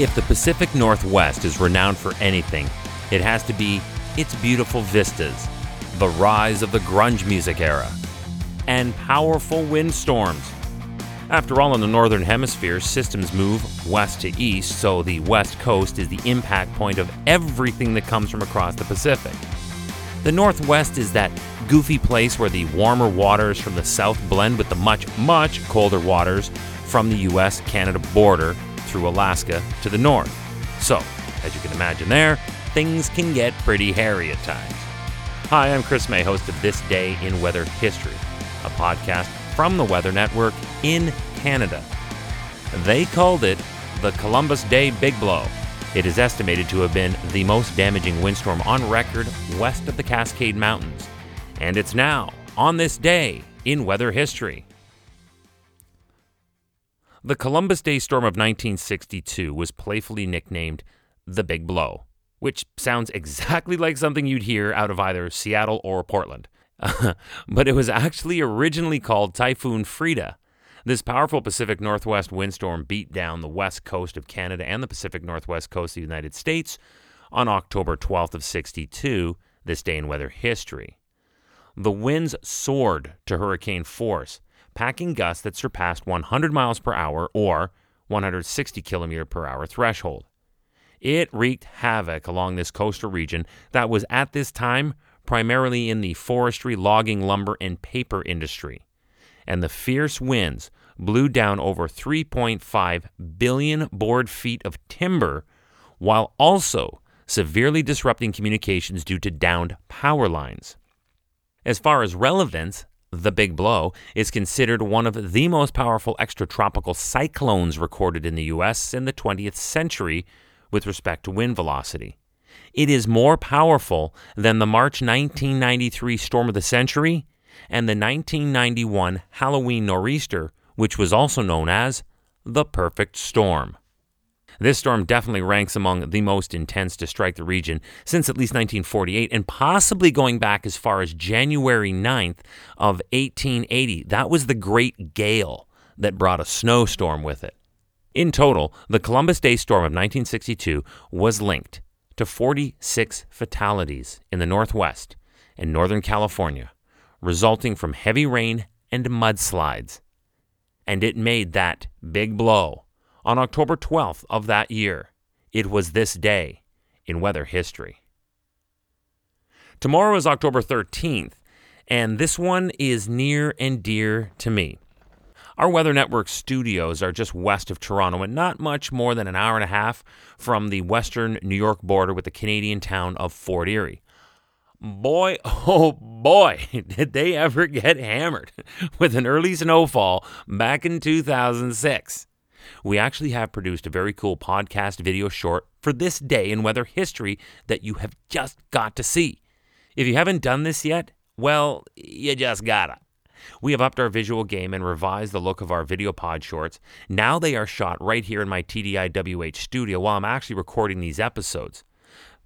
If the Pacific Northwest is renowned for anything, it has to be its beautiful vistas, the rise of the grunge music era, and powerful windstorms. After all, in the Northern Hemisphere, systems move west to east, so the West Coast is the impact point of everything that comes from across the Pacific. The Northwest is that goofy place where the warmer waters from the south blend with the much, much colder waters from the US Canada border through Alaska to the north. So, as you can imagine there, things can get pretty hairy at times. Hi, I'm Chris May, host of This Day in Weather History, a podcast from the Weather Network in Canada. They called it the Columbus Day Big Blow. It is estimated to have been the most damaging windstorm on record west of the Cascade Mountains. And it's now, on this day, in weather history. The Columbus Day storm of 1962 was playfully nicknamed the Big Blow, which sounds exactly like something you'd hear out of either Seattle or Portland. but it was actually originally called Typhoon Freda. This powerful Pacific Northwest windstorm beat down the west coast of Canada and the Pacific Northwest coast of the United States on October 12th of 62, this day in weather history. The winds soared to hurricane force, packing gusts that surpassed 100 miles per hour or 160 kilometer per hour threshold. It wreaked havoc along this coastal region that was at this time primarily in the forestry, logging, lumber, and paper industry. And the fierce winds blew down over 3.5 billion board feet of timber while also severely disrupting communications due to downed power lines. As far as relevance, the Big Blow is considered one of the most powerful extratropical cyclones recorded in the U.S. in the 20th century with respect to wind velocity. It is more powerful than the March 1993 storm of the century and the 1991 Halloween nor'easter, which was also known as the perfect storm. This storm definitely ranks among the most intense to strike the region since at least 1948 and possibly going back as far as January 9th of 1880. That was the Great Gale that brought a snowstorm with it. In total, the Columbus Day storm of 1962 was linked to 46 fatalities in the Northwest and Northern California, resulting from heavy rain and mudslides. And it made that big blow on October 12th of that year. It was this day in weather history. Tomorrow is October 13th, and this one is near and dear to me. Our Weather Network studios are just west of Toronto and not much more than an hour and a half from the western New York border with the Canadian town of Fort Erie. Boy, oh boy, did they ever get hammered with an early snowfall back in 2006. We actually have produced a very cool podcast video short for this day in weather history that you have just got to see. If you haven't done this yet, well, you just gotta. We have upped our visual game and revised the look of our video pod shorts. Now they are shot right here in my TDIWH studio while I'm actually recording these episodes.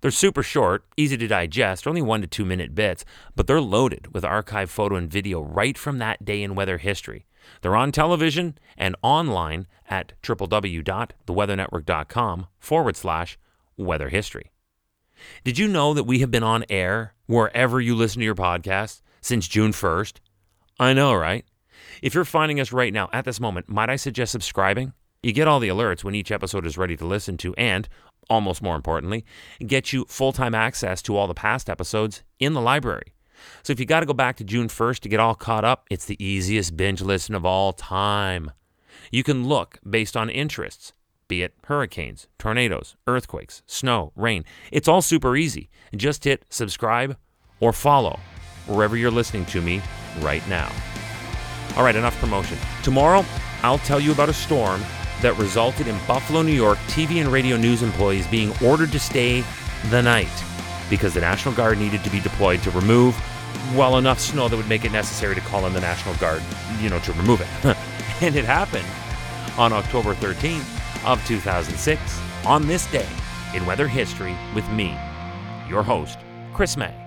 They're super short, easy to digest, only one to two minute bits, but they're loaded with archive photo and video right from that day in weather history. They're on television and online at www.theweathernetwork.com forward slash weather history. Did you know that we have been on air wherever you listen to your podcast since June 1st? I know, right? If you're finding us right now at this moment, might I suggest subscribing? You get all the alerts when each episode is ready to listen to, and, almost more importantly, get you full time access to all the past episodes in the library. So if you got to go back to June 1st to get all caught up, it's the easiest binge listen of all time. You can look based on interests, be it hurricanes, tornadoes, earthquakes, snow, rain. It's all super easy. Just hit subscribe or follow wherever you're listening to me right now. All right, enough promotion. Tomorrow, I'll tell you about a storm that resulted in Buffalo, New York TV and radio news employees being ordered to stay the night because the National Guard needed to be deployed to remove well enough snow that would make it necessary to call in the National Guard, you know, to remove it. and it happened on October 13th of 2006 on this day in weather history with me, your host, Chris May.